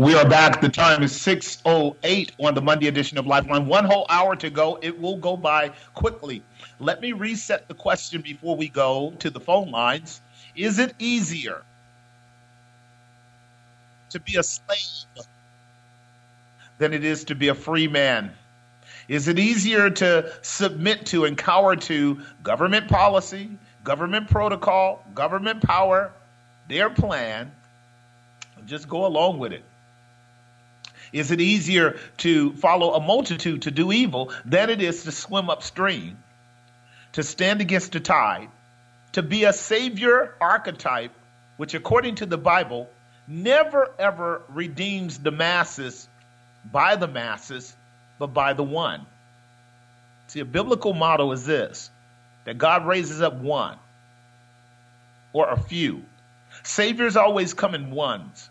We are back. The time is 6.08 on the Monday edition of Lifeline. One whole hour to go. It will go by quickly. Let me reset the question before we go to the phone lines. Is it easier to be a slave than it is to be a free man? Is it easier to submit to and cower to government policy, government protocol, government power, their plan, just go along with it? Is it easier to follow a multitude to do evil than it is to swim upstream, to stand against the tide, to be a savior archetype, which according to the Bible never ever redeems the masses by the masses, but by the one? See, a biblical model is this that God raises up one or a few. Saviors always come in ones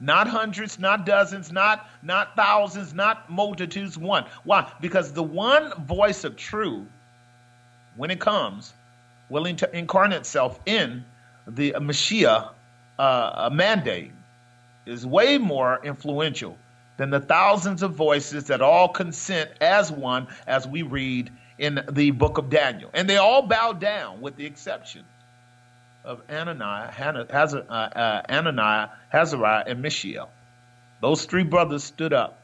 not hundreds, not dozens, not not thousands, not multitudes. One. Why? Because the one voice of truth, when it comes, willing to incarnate itself in the Messiah uh, mandate, is way more influential than the thousands of voices that all consent as one, as we read in the book of Daniel, and they all bow down, with the exception of Ananiah, Hazar, uh, uh, Hazariah, and Mishael. Those three brothers stood up.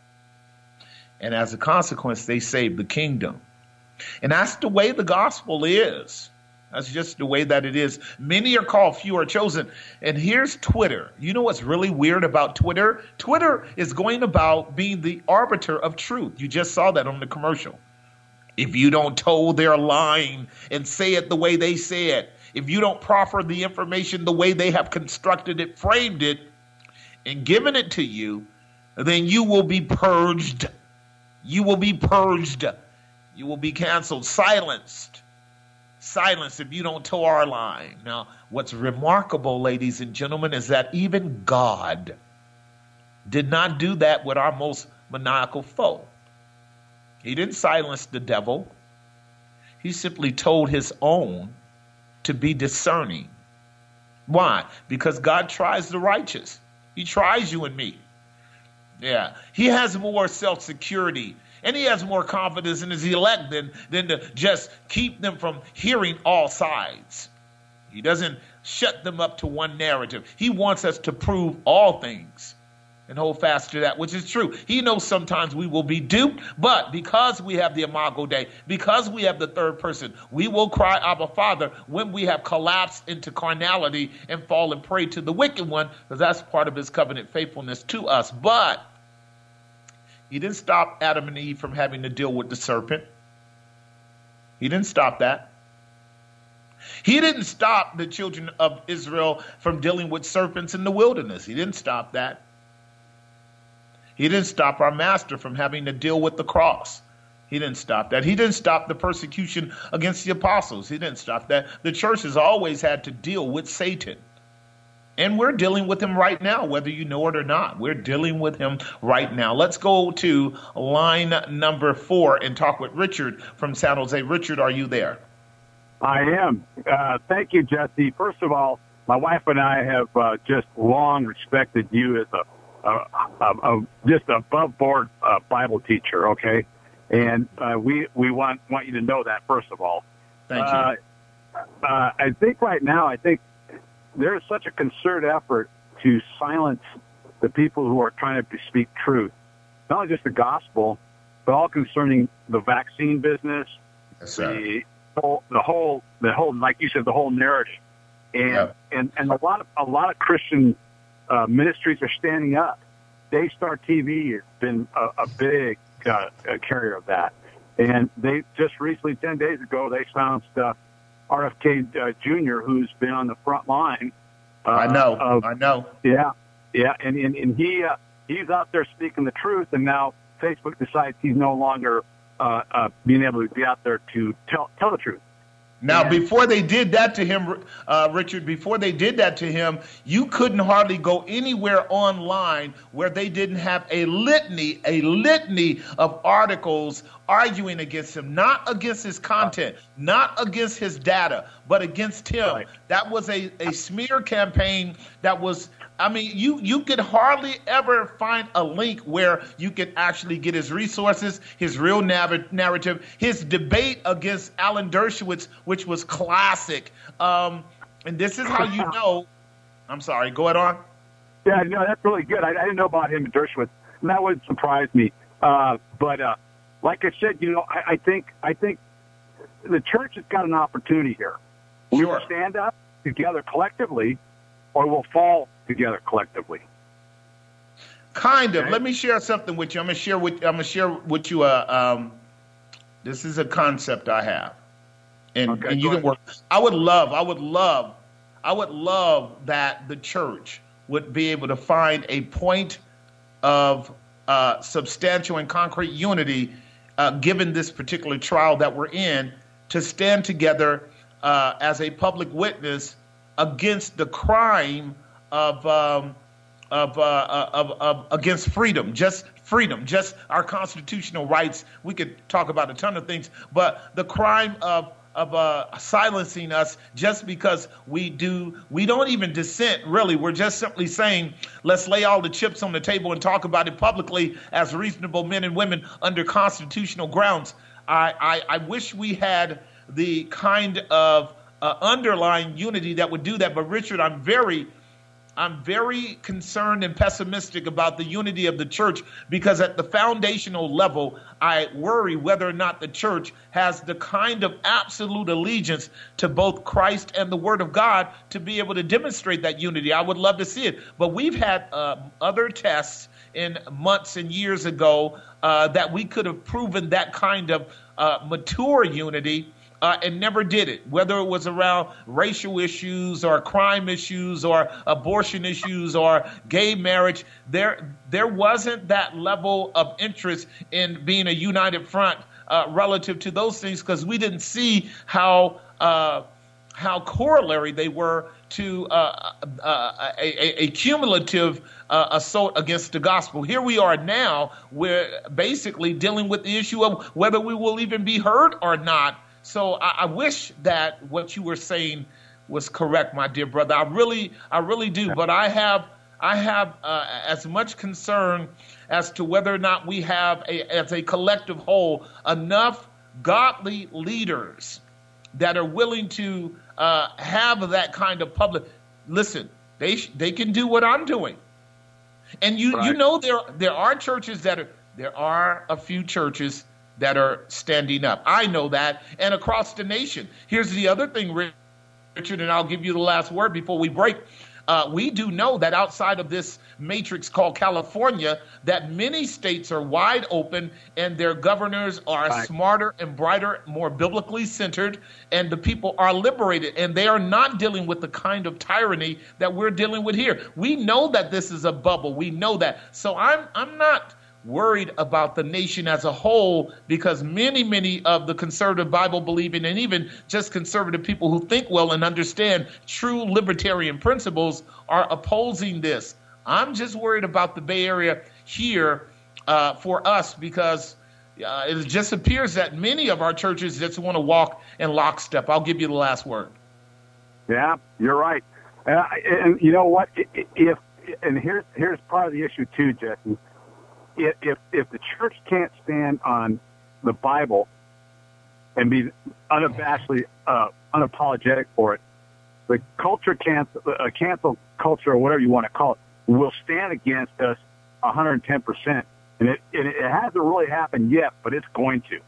And as a consequence, they saved the kingdom. And that's the way the gospel is. That's just the way that it is. Many are called, few are chosen. And here's Twitter. You know what's really weird about Twitter? Twitter is going about being the arbiter of truth. You just saw that on the commercial. If you don't toe their line and say it the way they say it, if you don't proffer the information the way they have constructed it, framed it, and given it to you, then you will be purged. You will be purged. You will be canceled, silenced. Silenced if you don't toe our line. Now, what's remarkable, ladies and gentlemen, is that even God did not do that with our most maniacal foe. He didn't silence the devil. He simply told his own to be discerning. Why? Because God tries the righteous. He tries you and me. Yeah. He has more self security and he has more confidence in his elect than, than to just keep them from hearing all sides. He doesn't shut them up to one narrative. He wants us to prove all things and hold fast to that which is true. He knows sometimes we will be duped, but because we have the Imago Dei, because we have the third person, we will cry, Abba Father, when we have collapsed into carnality and fallen prey to the wicked one, because that's part of his covenant faithfulness to us. But he didn't stop Adam and Eve from having to deal with the serpent. He didn't stop that. He didn't stop the children of Israel from dealing with serpents in the wilderness. He didn't stop that. He didn't stop our master from having to deal with the cross. He didn't stop that. He didn't stop the persecution against the apostles. He didn't stop that. The church has always had to deal with Satan. And we're dealing with him right now, whether you know it or not. We're dealing with him right now. Let's go to line number four and talk with Richard from San Jose. Richard, are you there? I am. Uh, thank you, Jesse. First of all, my wife and I have uh, just long respected you as a a, a, a just above board uh, Bible teacher. Okay, and uh, we we want want you to know that first of all. Thank you. Uh, uh, I think right now, I think there is such a concerted effort to silence the people who are trying to speak truth, not only just the gospel, but all concerning the vaccine business, yes, the whole, the whole, the whole, like you said, the whole narrative, and yep. and and a lot of a lot of Christian uh, ministries are standing up. Daystar TV has been a, a big uh, a carrier of that. And they just recently, 10 days ago, they announced uh, RFK uh, Jr., who's been on the front line. Uh, I know. Of, I know. Yeah. Yeah. And, and, and he, uh, he's out there speaking the truth, and now Facebook decides he's no longer uh, uh, being able to be out there to tell tell the truth. Now, yeah. before they did that to him, uh, Richard, before they did that to him, you couldn't hardly go anywhere online where they didn't have a litany, a litany of articles arguing against him, not against his content, not against his data, but against him. Right. That was a, a smear campaign that was I mean, you you could hardly ever find a link where you could actually get his resources, his real nav- narrative, his debate against Alan Dershowitz, which was classic. Um, and this is how you know. I'm sorry. Go ahead on. Yeah, no, that's really good. I, I didn't know about him and Dershowitz, and that would surprise me. Uh, but uh, like I said, you know, I, I think I think the church has got an opportunity here. We will stand up together collectively, or we'll fall together collectively. Kind of. Okay. Let me share something with you. I'm gonna share with I'm gonna share with you. Uh, um, this is a concept I have, and, okay, and you can work. I would love. I would love. I would love that the church would be able to find a point of uh, substantial and concrete unity, uh, given this particular trial that we're in, to stand together uh, as a public witness against the crime of, um, of, uh, of, of, against freedom, just freedom, just our constitutional rights. We could talk about a ton of things, but the crime of of uh, silencing us just because we do we don't even dissent really we're just simply saying let's lay all the chips on the table and talk about it publicly as reasonable men and women under constitutional grounds i i, I wish we had the kind of uh, underlying unity that would do that but richard i'm very I'm very concerned and pessimistic about the unity of the church because at the foundational level, I worry whether or not the church has the kind of absolute allegiance to both Christ and the Word of God to be able to demonstrate that unity. I would love to see it. But we've had uh, other tests in months and years ago uh, that we could have proven that kind of uh, mature unity uh, and never did it, whether it was around racial issues or crime issues or abortion issues or gay marriage. There, there wasn't that level of interest in being a united front uh, relative to those things because we didn't see how uh, how corollary they were to uh, uh, a, a, cumulative uh, assault against the gospel. Here we are now, we're basically dealing with the issue of whether we will even be heard or not so I, I wish that what you were saying was correct, my dear brother. I really, I really do. But I have, I have uh, as much concern as to whether or not we have, a, as a collective whole, enough godly leaders that are willing to uh, have that kind of public. Listen, they they can do what I'm doing, and you right. you know there there are churches that are there are a few churches that are standing up. I know that, and across the nation. Here's the other thing, Richard, and I'll give you the last word before we break. Uh, we do know that outside of this matrix called California, that many states are wide open and their governors are right. smarter and brighter, more biblically centered, and the people are liberated. And they are not dealing with the kind of tyranny that we're dealing with here. We know that this is a bubble. We know that. So I'm I'm not worried about the nation as a whole because many, many of the conservative Bible believing and even just conservative people who think well and understand true libertarian principles are opposing this. I'm just worried about the Bay Area here uh, for us because uh, it just appears that many of our churches just want to walk in lockstep. I'll give you the last word. Yeah, you're right. Uh, and you know what? If and here's here's part of the issue too, Jesse if if the church can't stand on the Bible and be unabashedly uh, unapologetic for it, the culture cancel uh, cancel culture or whatever you want to call it will stand against us 110 percent. And it, it, it hasn't really happened yet, but it's going to.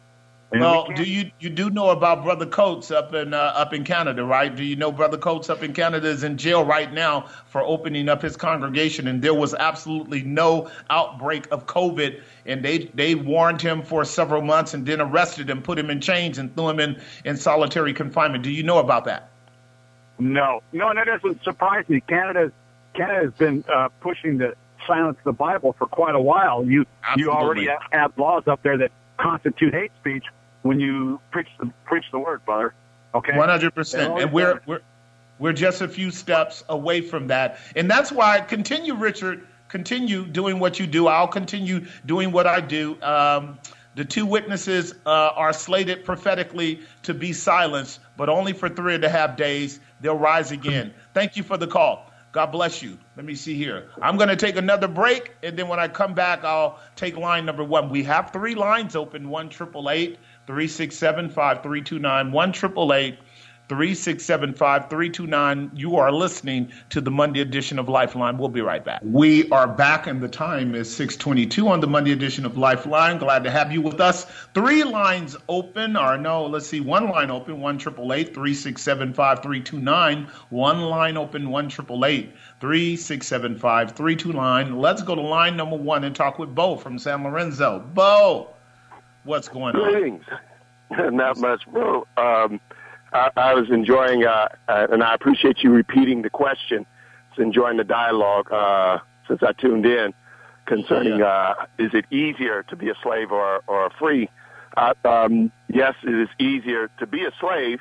And well, we do you you do know about Brother Coates up in uh, up in Canada, right? Do you know Brother Coates up in Canada is in jail right now for opening up his congregation, and there was absolutely no outbreak of COVID, and they they warned him for several months, and then arrested him, put him in chains, and threw him in in solitary confinement. Do you know about that? No, no, and that doesn't surprise me. Canada Canada has been uh, pushing to silence the Bible for quite a while. You Absolutely. you already have laws up there that constitute hate speech when you preach the preach the word, brother. Okay, one hundred percent. And we're we're we're just a few steps away from that, and that's why continue, Richard. Continue doing what you do. I'll continue doing what I do. Um, the two witnesses uh, are slated prophetically to be silenced, but only for three and a half days. They'll rise again. Thank you for the call. God bless you. Let me see here. I'm going to take another break, and then when I come back, I'll take line number one. We have three lines open: one triple eight three six seven five three two nine, one triple eight 3675 329. You are listening to the Monday edition of Lifeline. We'll be right back. We are back, and the time is 622 on the Monday edition of Lifeline. Glad to have you with us. Three lines open, or no, let's see, one line open, 1 3675 329. One line open, 1 3675 329. Let's go to line number one and talk with Bo from San Lorenzo. Bo, what's going on? Greetings. Not much, bro. Um, I, I was enjoying, uh, uh, and I appreciate you repeating the question. I was enjoying the dialogue uh, since I tuned in concerning uh, is it easier to be a slave or, or free? Uh, um, yes, it is easier to be a slave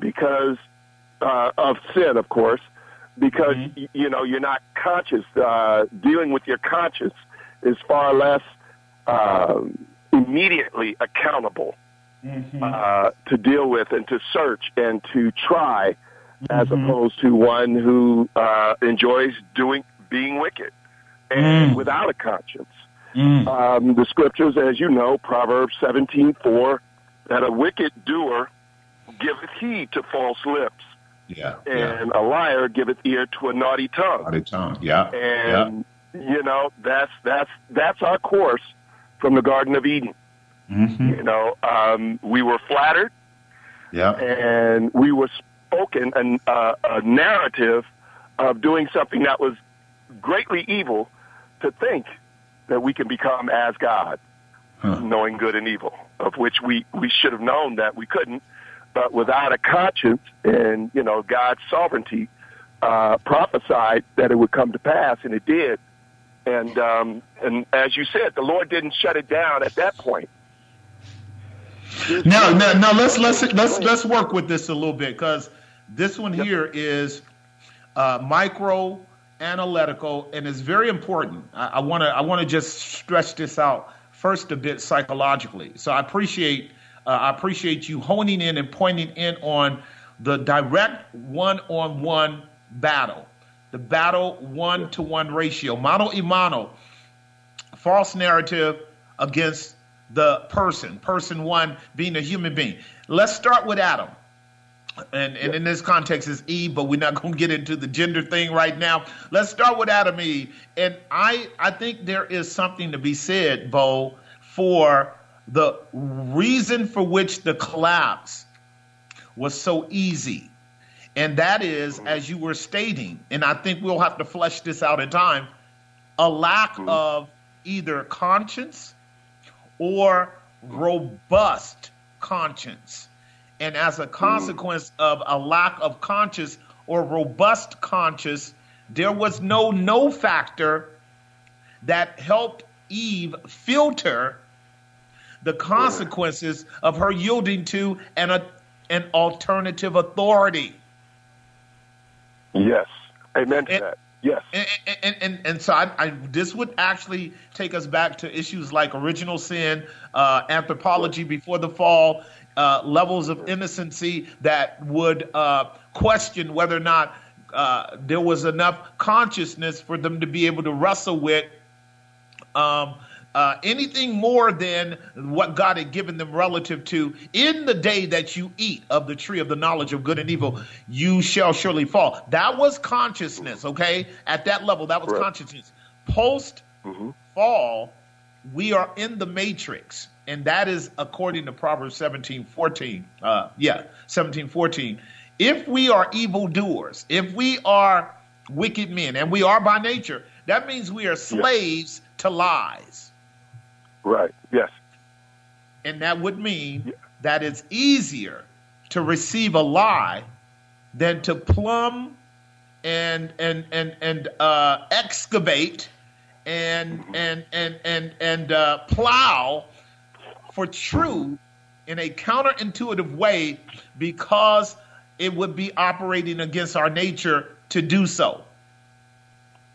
because uh, of sin, of course, because mm-hmm. you know you're not conscious. Uh, dealing with your conscience is far less uh, immediately accountable mm-hmm. uh, to deal with and to search and to try, mm-hmm. as opposed to one who uh, enjoys doing being wicked and mm. without a conscience. Mm. Um, the scriptures, as you know, Proverbs seventeen four, that a wicked doer giveth heed to false lips. Yeah, and yeah. a liar giveth ear to a naughty tongue. Naughty tongue. Yeah, and yeah. you know that's that's that's our course from the Garden of Eden. Mm-hmm. You know, um, we were flattered. Yeah. And we were spoken an, uh, a narrative of doing something that was greatly evil to think that we can become as God, huh. knowing good and evil, of which we, we should have known that we couldn't. But without a conscience and, you know, God's sovereignty, uh, prophesied that it would come to pass, and it did. And um, and as you said, the Lord didn't shut it down at that point. No, no, no. Let's let's let's let's work with this a little bit because this one here is uh, micro analytical and it's very important. I want to I want to just stretch this out first a bit psychologically. So I appreciate uh, I appreciate you honing in and pointing in on the direct one-on-one battle, the battle one-to-one ratio, mano a mano, false narrative against the person, person one being a human being. Let's start with Adam. And, and in this context is Eve, but we're not going to get into the gender thing right now. Let's start with Adam Eve. And I, I think there is something to be said, Bo, for the reason for which the collapse was so easy. And that is, as you were stating, and I think we'll have to flesh this out in time, a lack mm-hmm. of either conscience or robust conscience. And as a consequence of a lack of conscience or robust conscience, there was no no factor that helped Eve filter the consequences of her yielding to an, a, an alternative authority. Yes. Amen to and, that. Yes. And, and, and, and so I, I, this would actually take us back to issues like original sin, uh, anthropology before the fall, uh, levels of innocency that would uh, question whether or not uh, there was enough consciousness for them to be able to wrestle with um, uh, anything more than what God had given them relative to in the day that you eat of the tree of the knowledge of good and evil, you shall surely fall. That was consciousness, okay? At that level, that was right. consciousness. Post mm-hmm. fall, we are in the matrix. And that is according to Proverbs 17 14. Uh, yeah, 17 14. If we are evildoers, if we are wicked men, and we are by nature, that means we are slaves yeah. to lies. Right. Yes. And that would mean yeah. that it's easier to receive a lie than to plumb and and and and uh, excavate and and and and and uh, plow for truth in a counterintuitive way because it would be operating against our nature to do so.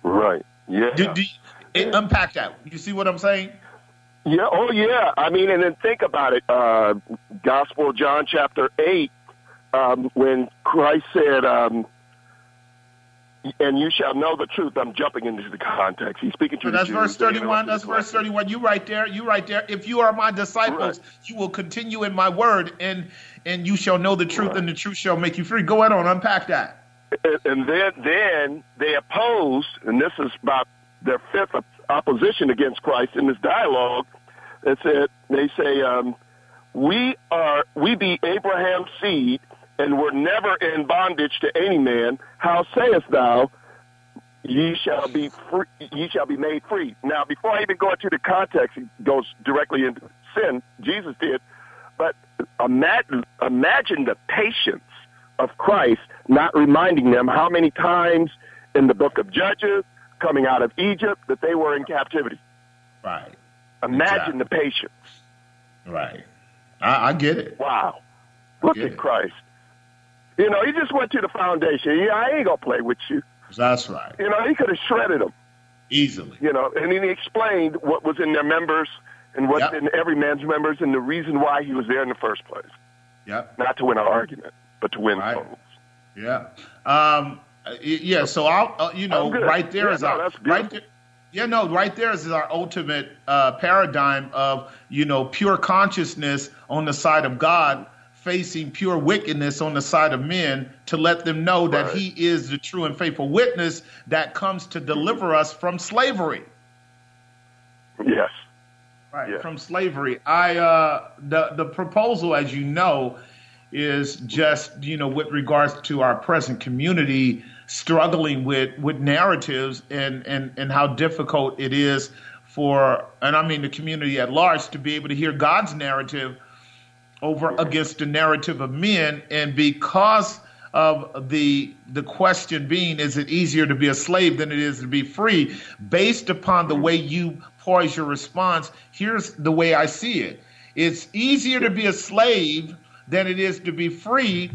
Right. Yeah. Do, do you, unpack that. You see what I'm saying? Yeah. Oh, yeah. I mean, and then think about it. Uh, Gospel of John, chapter eight, um, when Christ said, um, "And you shall know the truth." I'm jumping into the context. He's speaking to. So that's verse 31. That's verse 31. You right there. You right there. If you are my disciples, right. you will continue in my word, and and you shall know the truth, right. and the truth shall make you free. Go ahead on, unpack that. And then then they opposed, and this is about their fifth opposition against Christ in this dialogue. It said they say, um, "We are we be Abraham's seed, and were never in bondage to any man. How sayest thou?" Ye shall be free. Ye shall be made free. Now, before I even go into the context, he goes directly into sin. Jesus did, but imagine, imagine the patience of Christ, not reminding them how many times in the book of Judges, coming out of Egypt, that they were in captivity. Right. Imagine exactly. the patience. Right. I, I get it. Wow. Look at it. Christ. You know, he just went to the foundation. Yeah, I ain't gonna play with you. That's right. You know, he could have shredded them easily. You know, and then he explained what was in their members and what's yep. in every man's members and the reason why he was there in the first place. Yep. Not to win an argument, but to win right. souls. Yeah. Um, yeah. So I'll, uh, you know, right there yeah, is no, our right there. Yeah, no, right there is our ultimate uh, paradigm of you know pure consciousness on the side of God facing pure wickedness on the side of men to let them know that he is the true and faithful witness that comes to deliver us from slavery. Yes. Right, yes. from slavery. I uh the the proposal as you know is just, you know, with regards to our present community struggling with with narratives and and and how difficult it is for and I mean the community at large to be able to hear God's narrative over against the narrative of men. And because of the the question being, is it easier to be a slave than it is to be free? Based upon the way you poise your response, here's the way I see it. It's easier to be a slave than it is to be free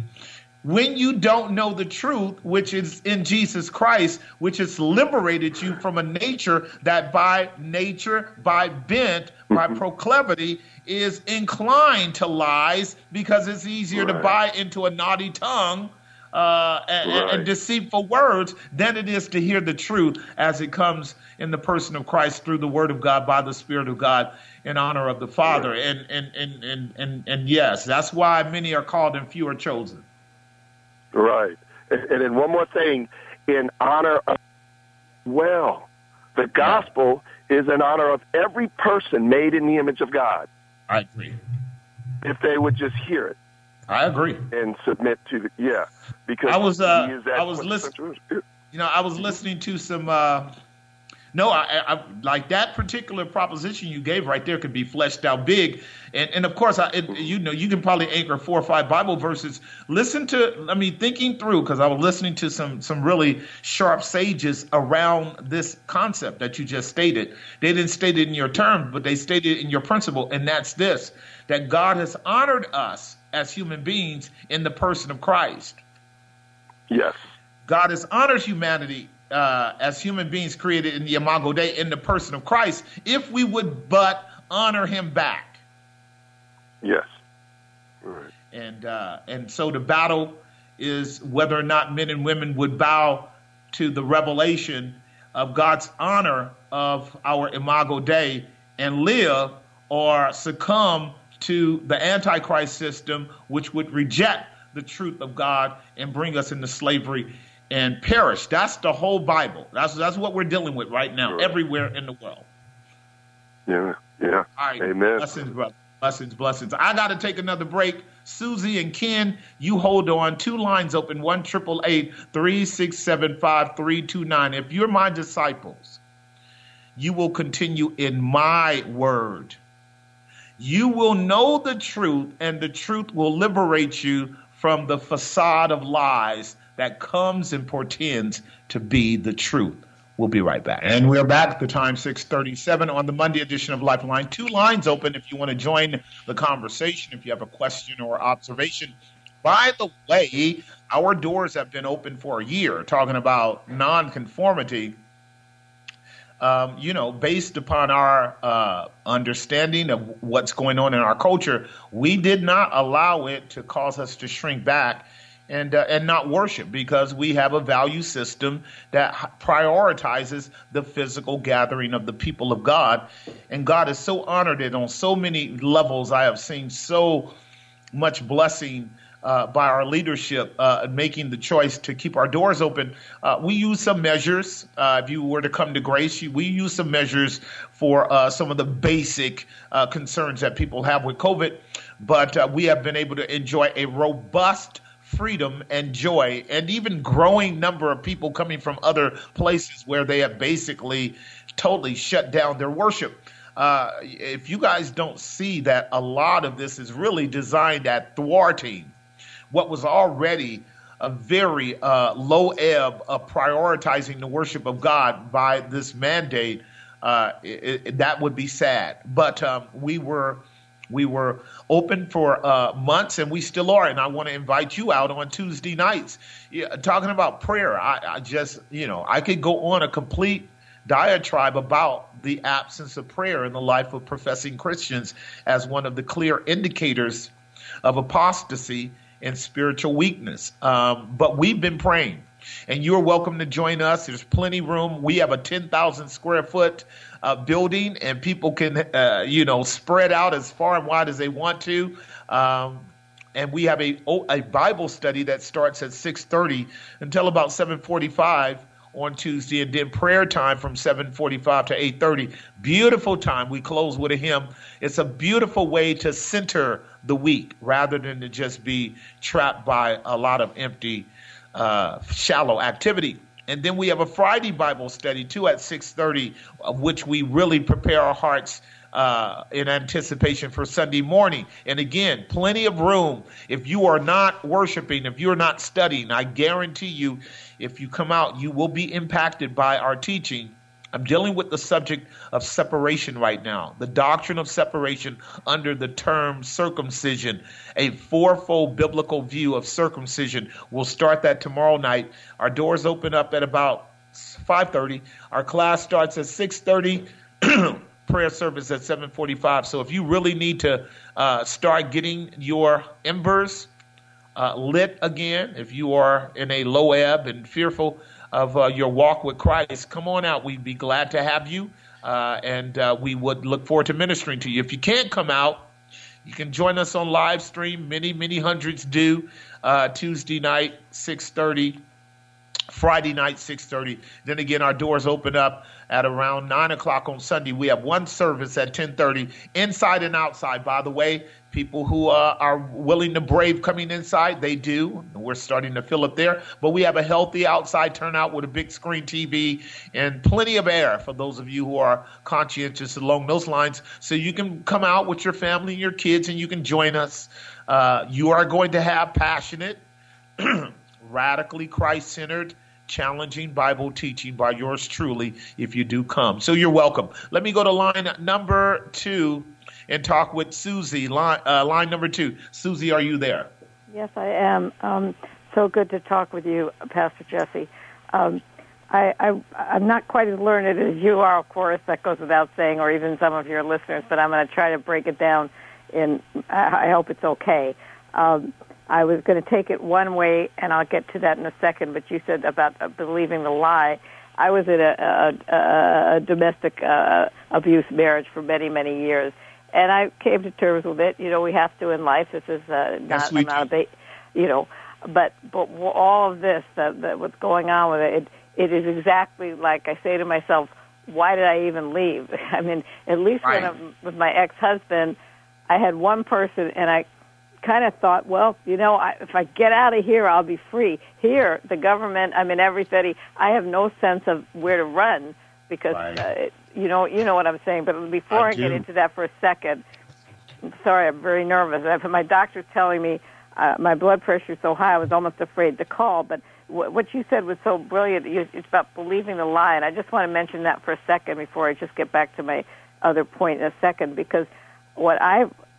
when you don't know the truth, which is in Jesus Christ, which has liberated you from a nature that by nature, by bent, by mm-hmm. proclivity is inclined to lies because it's easier right. to buy into a naughty tongue uh, and, right. and, deceitful words than it is to hear the truth as it comes in the person of Christ through the Word of God by the Spirit of God in honor of the Father. Right. And, and, and, and, and, and yes, that's why many are called and few are chosen. Right. And then one more thing in honor of, well, the gospel is in honor of every person made in the image of God. I agree. If they would just hear it. I agree. And submit to the, yeah. Because I was, uh, I was listening, you know, I was listening to some, uh, no, I, I, like that particular proposition you gave right there could be fleshed out big, and and of course, I, it, you know, you can probably anchor four or five Bible verses. Listen to, I mean, thinking through because I was listening to some some really sharp sages around this concept that you just stated. They didn't state it in your terms, but they stated it in your principle, and that's this: that God has honored us as human beings in the person of Christ. Yes. God has honored humanity uh, as human beings created in the Imago Dei in the person of Christ, if we would but honor him back. Yes. Right. And uh, and so the battle is whether or not men and women would bow to the revelation of God's honor of our Imago Dei and live or succumb to the Antichrist system, which would reject the truth of God and bring us into slavery and perish. That's the whole Bible. That's that's what we're dealing with right now, right. everywhere in the world. Yeah, yeah. All right. Amen. Blessings, brother. Blessings, blessings. I got to take another break. Susie and Ken, you hold on. Two lines open: one triple eight three six seven five three two nine. If you're my disciples, you will continue in my word. You will know the truth, and the truth will liberate you from the facade of lies that comes and portends to be the truth. We'll be right back. And we're back. At the time 637 on the Monday edition of Lifeline. Two lines open if you want to join the conversation, if you have a question or observation. By the way, our doors have been open for a year talking about nonconformity. Um, you know, based upon our uh, understanding of what's going on in our culture, we did not allow it to cause us to shrink back and uh, and not worship because we have a value system that prioritizes the physical gathering of the people of God, and God is so honored it on so many levels. I have seen so much blessing. Uh, by our leadership uh, making the choice to keep our doors open. Uh, we use some measures. Uh, if you were to come to Grace, we use some measures for uh, some of the basic uh, concerns that people have with COVID. But we have been able to enjoy a robust freedom and joy, and even growing number of people coming from other places where they have basically totally shut down their worship. Uh, if you guys don't see that a lot of this is really designed at thwarting what was already a very uh, low ebb of prioritizing the worship of God by this mandate, uh, it, it, that would be sad. But um, we were we were open for uh, months, and we still are. And I want to invite you out on Tuesday nights, yeah, talking about prayer. I, I just, you know, I could go on a complete diatribe about the absence of prayer in the life of professing Christians as one of the clear indicators of apostasy and spiritual weakness. Um, but we've been praying, and you're welcome to join us. There's plenty room. We have a 10,000 square foot uh, building, and people can, uh, you know, spread out as far and wide as they want to. Um, and we have a a Bible study that starts at 6:30 until about 7:45 on Tuesday, and then prayer time from 7:45 to 8:30. Beautiful time. We close with a hymn. It's a beautiful way to center the week rather than to just be trapped by a lot of empty, uh, shallow activity. And then we have a Friday Bible study too at 6:30, of which we really prepare our hearts uh, in anticipation for Sunday morning. And again, plenty of room. If you are not worshiping, if you're not studying, I guarantee you, if you come out, you will be impacted by our teaching I'm dealing with the subject of separation right now, the doctrine of separation under the term circumcision, a fourfold biblical view of circumcision. We'll start that tomorrow night. Our doors open up at about 5:30. Our class starts at 6:30. prayer service at 7:45. So if you really need to uh, start getting your embers uh, lit again, if you are in a low ebb and fearful of uh, your walk with Christ, come on out. We'd be glad to have you, uh, and uh, we would look forward to ministering to you. If you can't come out, you can join us on live stream. Many, many hundreds do. Uh, Tuesday night, six thirty. Friday night, 6.30. Then again, our doors open up at around 9 o'clock on Sunday. We have one service at 10.30, inside and outside. By the way, people who uh, are willing to brave coming inside, they do. We're starting to fill up there. But we have a healthy outside turnout with a big screen TV and plenty of air for those of you who are conscientious along those lines. So you can come out with your family and your kids and you can join us. Uh, you are going to have passionate, radically Christ centered, challenging Bible teaching by yours truly if you do come. So you're welcome. Let me go to line number two and talk with Susie, line, uh, line number two. Susie, are you there? Yes, I am. Um, so good to talk with you, Pastor Jesse. Um, I, I, I'm not quite as learned as you are, of course, that goes without saying, or even some of your listeners, but I'm going to try to break it down in, I hope it's okay. Um, I was going to take it one way, and I'll get to that in a second, but you said about uh, believing the lie. I was in a, a, a, a domestic uh, abuse marriage for many, many years, and I came to terms with it. You know, we have to in life. This is uh, not, yes, not a, ba- you know, but but all of this, that, that what's going on with it, it, it is exactly like I say to myself, why did I even leave? I mean, at least right. when I'm, with my ex-husband, I had one person, and I kind of thought, well, you know, I, if I get out of here, I'll be free. Here, the government, I mean, everybody, I have no sense of where to run because right. uh, it, you know, you know what I'm saying. But before I, I get into that for a second, I'm sorry, I'm very nervous. My doctor's telling me uh, my blood pressure is so high, I was almost afraid to call. But what you said was so brilliant. It's about believing the lie, and I just want to mention that for a second before I just get back to my other point in a second. Because what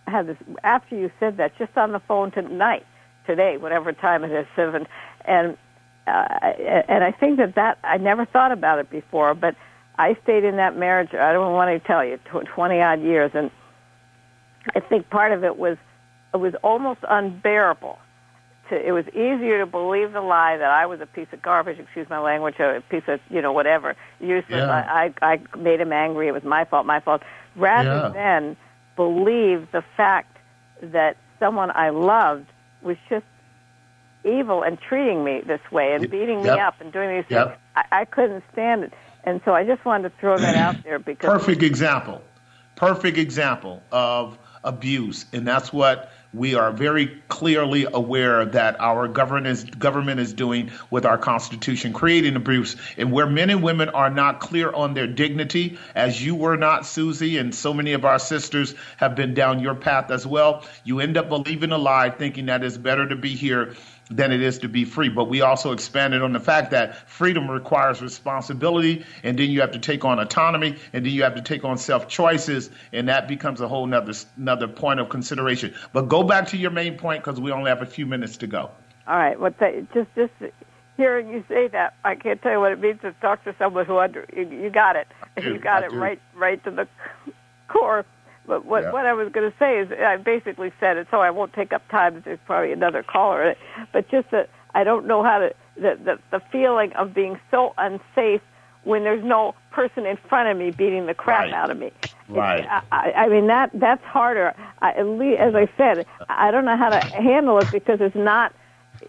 I had this after you said that, just on the phone tonight, today, whatever time it is, seven, and uh, and I think that that I never thought about it before, but I stayed in that marriage. I don't want to tell you, twenty odd years, and I think part of it was it was almost unbearable. To, it was easier to believe the lie that I was a piece of garbage, excuse my language, a piece of you know whatever useless. Yeah. I, I I made him angry. It was my fault, my fault. Rather yeah. than believe the fact that someone I loved was just evil and treating me this way and beating me up and doing these yep. things. I, I couldn't stand it. And so I just wanted to throw that out there because perfect example, perfect example of abuse, and that's what we are very clearly aware that our government is, doing with our Constitution, creating abuse. And where men and women are not clear on their dignity, as you were not, Susie, and so many of our sisters have been down your path as well, you end up believing a lie, thinking that it's better to be here than it is to be free. But we also expanded on the fact that freedom requires responsibility, and then you have to take on autonomy, and then you have to take on self choices, and that becomes a whole nother another point of consideration. But go back to your main point because we only have a few minutes to go. All right. Well, just just hearing you say that, I can't tell you what it means to talk to someone who under you, you got it. You got I it do. right right to the core but what yeah. what I was going to say is I basically said it, so I won't take up time. There's probably another caller, but just that I don't know how to the the, the feeling of being so unsafe when there's no person in front of me beating the crap right. out of me. Right. I, I mean that that's harder. I, at least, as I said, I don't know how to handle it because it's not.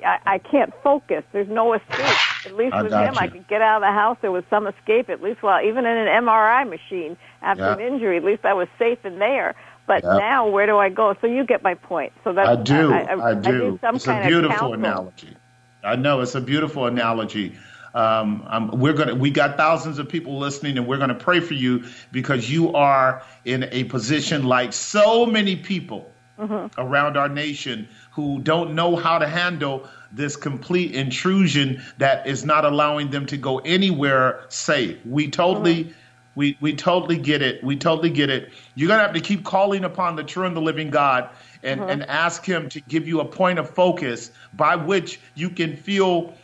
I, I can't focus. There's no escape. At least with him, you. I could get out of the house. There was some escape. At least, well, even in an MRI machine after an injury, at least I was safe in there. But now, where do I go? So you get my point. So that's I do. I, I, I do. some it's a beautiful analogy. I know it's a beautiful analogy. Um, um, we're gonna we got thousands of people listening, and we're gonna pray for you because you are in a position like so many people mm-hmm. around our nation who don't know how to handle this complete intrusion that is not allowing them to go anywhere safe. We totally. Mm-hmm. We, we totally get it. We totally get it. You're going to have to keep calling upon the true and the living God and, mm-hmm. and ask Him to give you a point of focus by which you can feel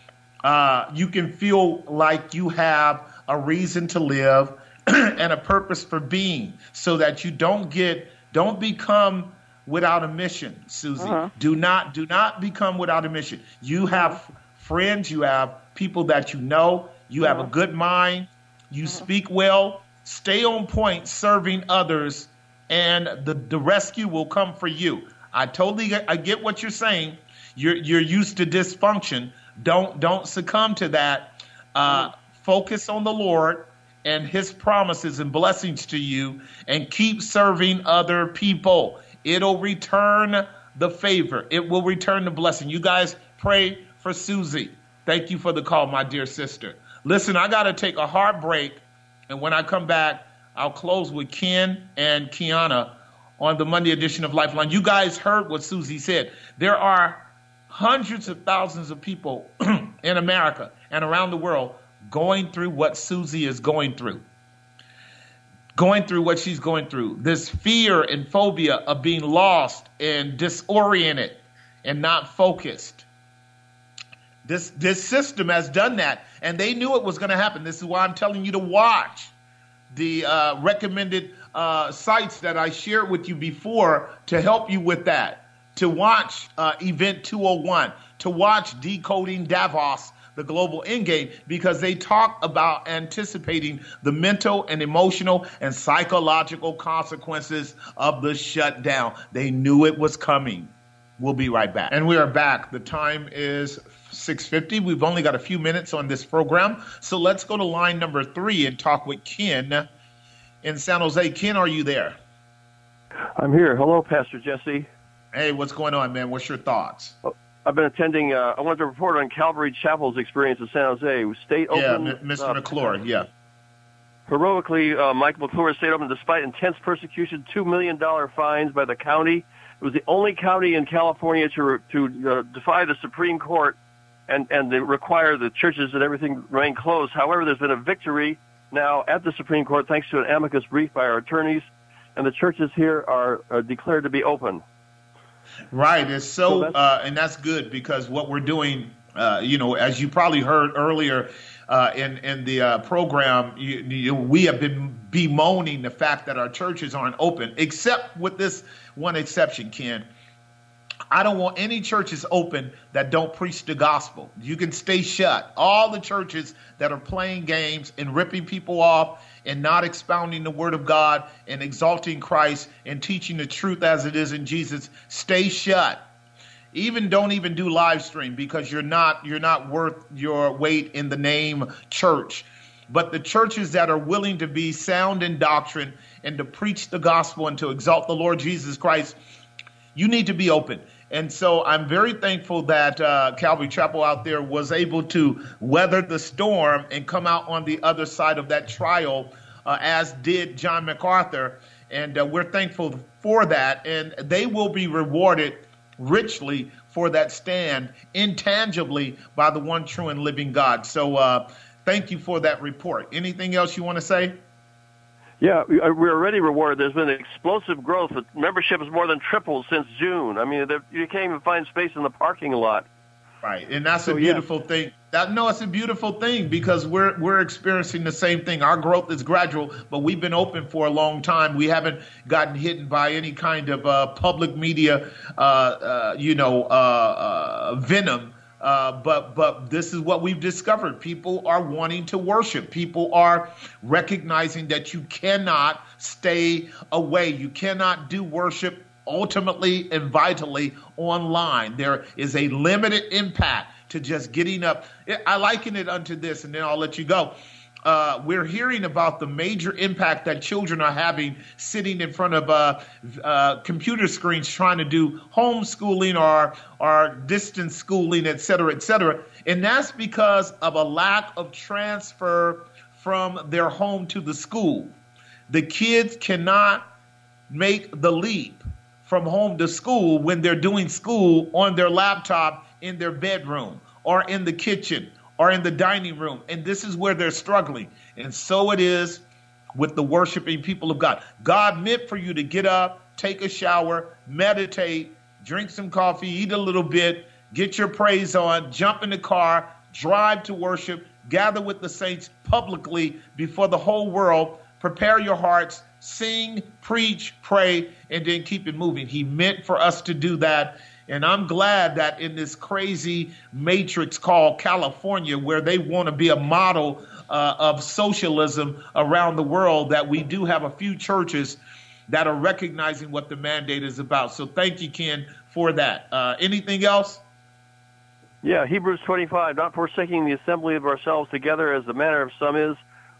uh, you can feel like you have a reason to live and a purpose for being, so that you don't get don't become without a mission, Susie. Uh-huh. Do not do not become without a mission. You have friends, you have people that you know, you uh-huh. have a uh-huh. good mind, you uh-huh. speak well, stay on point serving others and the, the rescue will come for you. I totally get, I get what you're saying. You're you're used to dysfunction. Don't don't succumb to that. Uh, uh-huh. focus on the Lord and His promises and blessings to you, and keep serving other people. It'll return the favor. It will return the blessing. You guys pray for Susie. Thank you for the call, my dear sister. Listen, I got to take a hard break. And when I come back, I'll close with Ken and Kiana on the Monday edition of Lifeline. You guys heard what Susie said. There are hundreds of thousands of people in America and around the world going through what Susie is going through going through what she's going through this fear and phobia of being lost and disoriented and not focused. This, this system has done that, and they knew it was going to happen. This is why I'm telling you to watch the uh, recommended uh, sites that I shared with you before to help you with that. To watch uh, Event 201, to watch Decoding Davos, the global endgame because they talk about anticipating the mental and emotional and psychological consequences of the shutdown. They knew it was coming. We'll be right back. And we are back. The time is 6:50. We've only got a few minutes on this program, so let's go to line number 3 and talk with Ken in San Jose. Ken, are you there? I'm here. Hello, Pastor Jesse. Hey, what's going on, man? What's your thoughts? Oh. I've been attending. Uh, I wanted to report on Calvary Chapel's experience in San Jose. State open. Yeah, Mr. Uh, McClure. Yeah. Heroically, uh, Michael McClure stayed open despite intense persecution, two million dollar fines by the county. It was the only county in California to to uh, defy the Supreme Court and and they require the churches and everything remain closed. However, there's been a victory now at the Supreme Court thanks to an amicus brief by our attorneys, and the churches here are, are declared to be open. Right. It's so, uh, and that's good because what we're doing, uh, you know, as you probably heard earlier uh, in in the uh, program, you, you, we have been bemoaning the fact that our churches aren't open, except with this one exception, Ken. I don't want any churches open that don't preach the gospel. You can stay shut. All the churches that are playing games and ripping people off and not expounding the word of God and exalting Christ and teaching the truth as it is in Jesus, stay shut. Even don't even do live stream because you're not you're not worth your weight in the name church. But the churches that are willing to be sound in doctrine and to preach the gospel and to exalt the Lord Jesus Christ, you need to be open. And so I'm very thankful that uh, Calvary Chapel out there was able to weather the storm and come out on the other side of that trial, uh, as did John MacArthur. And uh, we're thankful for that. And they will be rewarded richly for that stand, intangibly, by the one true and living God. So uh, thank you for that report. Anything else you want to say? Yeah, uh, we're already rewarded. There's been explosive growth. Membership has more than tripled since June. I mean, you can't even find space in the parking lot. Right, and that's so, a beautiful yeah. thing. That no, it's a beautiful thing because we're we're experiencing the same thing. Our growth is gradual, but we've been open for a long time. We haven't gotten hit by any kind of uh, public media, uh, uh, you know, uh, uh, venom uh, but but this is what we've discovered. People are wanting to worship. People are recognizing that you cannot stay away. You cannot do worship ultimately and vitally online. There is a limited impact to just getting up. I liken it unto this, and then I'll let you go uh, we're hearing about the major impact that children are having sitting in front of uh, uh, computer screens trying to do homeschooling or, or distance schooling, et cetera, et cetera. And that's because of a lack of transfer from their home to the school. The kids cannot make the leap from home to school when they're doing school on their laptop in their bedroom or in the kitchen are in the dining room, and this is where they're struggling. And so it is with the worshiping people of God. God meant for you to get up, take a shower, meditate, drink some coffee, eat a little bit, get your praise on, jump in the car, drive to worship, gather with the saints publicly before the whole world, prepare your hearts, sing, preach, pray, and then keep it moving. He meant for us to do that. And I'm glad that in this crazy matrix called California, where they want to be a model uh, of socialism around the world, that we do have a few churches that are recognizing what the mandate is about. So thank you, Ken, for that. Uh, anything else? Yeah, Hebrews 25, not forsaking the assembly of ourselves together as the manner of some is,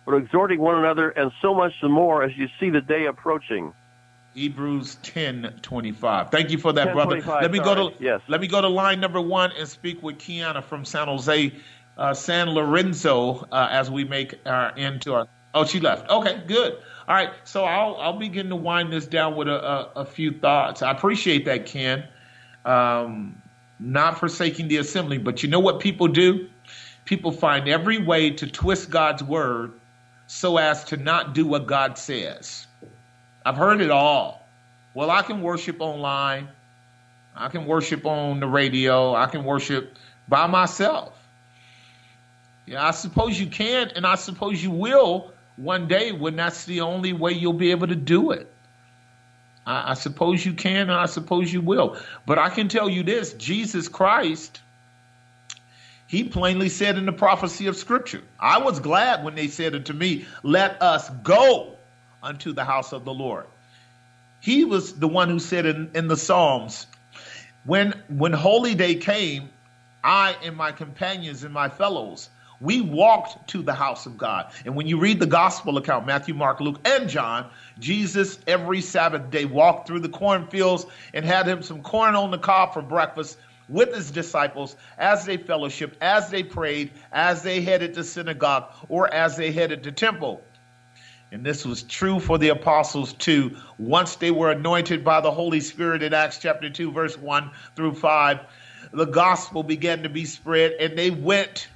but exhorting one another, and so much the more as you see the day approaching. Hebrews 10:25. Thank you for that, brother. Let me sorry. go to yes. let me go to line number one and speak with Kiana from San Jose, uh, San Lorenzo, uh, as we make our end to our. Oh, she left. Okay, good. All right, so I'll I'll begin to wind this down with a, a, a few thoughts. I appreciate that, Ken. Um, not forsaking the assembly, but you know what people do? People find every way to twist God's word so as to not do what God says. I've heard it all. Well, I can worship online. I can worship on the radio. I can worship by myself. Yeah, I suppose you can, and I suppose you will one day when that's the only way you'll be able to do it. I, I suppose you can, and I suppose you will. But I can tell you this Jesus Christ, he plainly said in the prophecy of Scripture, I was glad when they said unto me, Let us go unto the house of the Lord. He was the one who said in, in the Psalms, when when holy day came, I and my companions and my fellows, we walked to the house of God. And when you read the gospel account, Matthew, Mark, Luke, and John, Jesus every Sabbath day walked through the cornfields and had him some corn on the cob for breakfast with his disciples as they fellowshiped, as they prayed, as they headed to synagogue, or as they headed to temple. And this was true for the apostles too. Once they were anointed by the Holy Spirit in Acts chapter 2, verse 1 through 5, the gospel began to be spread, and they went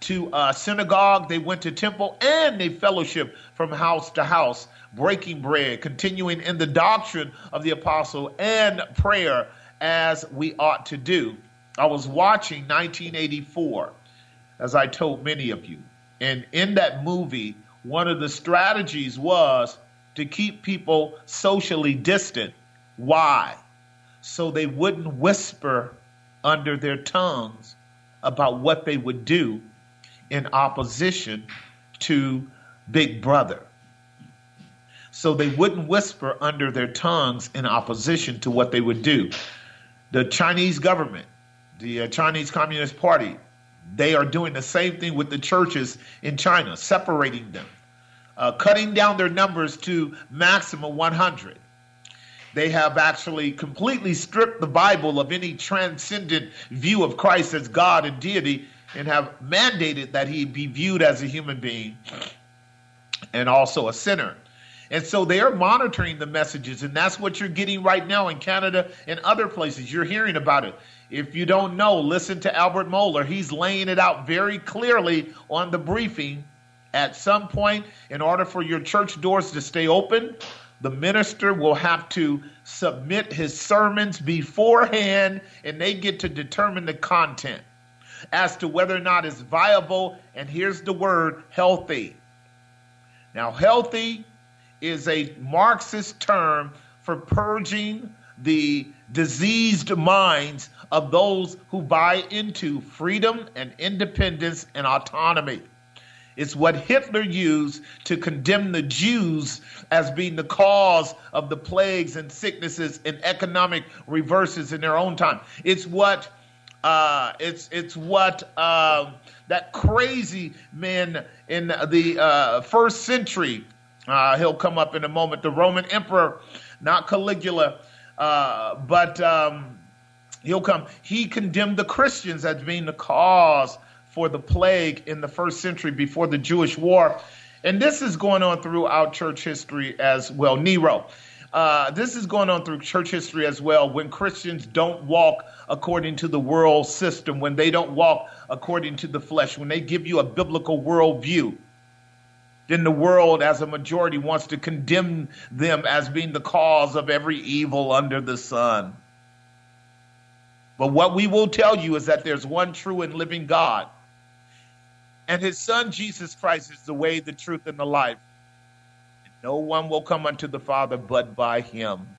to synagogue, they went to temple, and they fellowship from house to house, breaking bread, continuing in the doctrine of the apostle and prayer as we ought to do. I was watching 1984, as I told many of you, and in that movie, one of the strategies was to keep people socially distant. Why? So they wouldn't whisper under their tongues about what they would do in opposition to Big Brother. So they wouldn't whisper under their tongues in opposition to what they would do. The Chinese government, the uh, Chinese Communist Party, they are doing the same thing with the churches in China, separating them, uh, cutting down their numbers to maximum 100. They have actually completely stripped the Bible of any transcendent view of Christ as God and deity and have mandated that he be viewed as a human being and also a sinner. And so they are monitoring the messages, and that's what you're getting right now in Canada and other places. You're hearing about it. If you don't know, listen to Albert Mohler. He's laying it out very clearly on the briefing. At some point, in order for your church doors to stay open, the minister will have to submit his sermons beforehand, and they get to determine the content as to whether or not it's viable. And here's the word healthy. Now, healthy is a Marxist term for purging the diseased minds of those who buy into freedom and independence and autonomy. It's what Hitler used to condemn the Jews as being the cause of the plagues and sicknesses and economic reverses in their own time. It's what uh, it's it's what uh, that crazy man in the uh, first century. Uh, he'll come up in a moment. The Roman emperor, not Caligula, uh, but um, he'll come. He condemned the Christians as being the cause for the plague in the first century before the Jewish war, and this is going on throughout church history as well. Nero. Uh, this is going on through church history as well when Christians don't walk according to the world system, when they don't walk according to the flesh, when they give you a biblical worldview. Then the world, as a majority, wants to condemn them as being the cause of every evil under the sun. But what we will tell you is that there's one true and living God. And his son Jesus Christ is the way, the truth, and the life. And No one will come unto the Father but by him.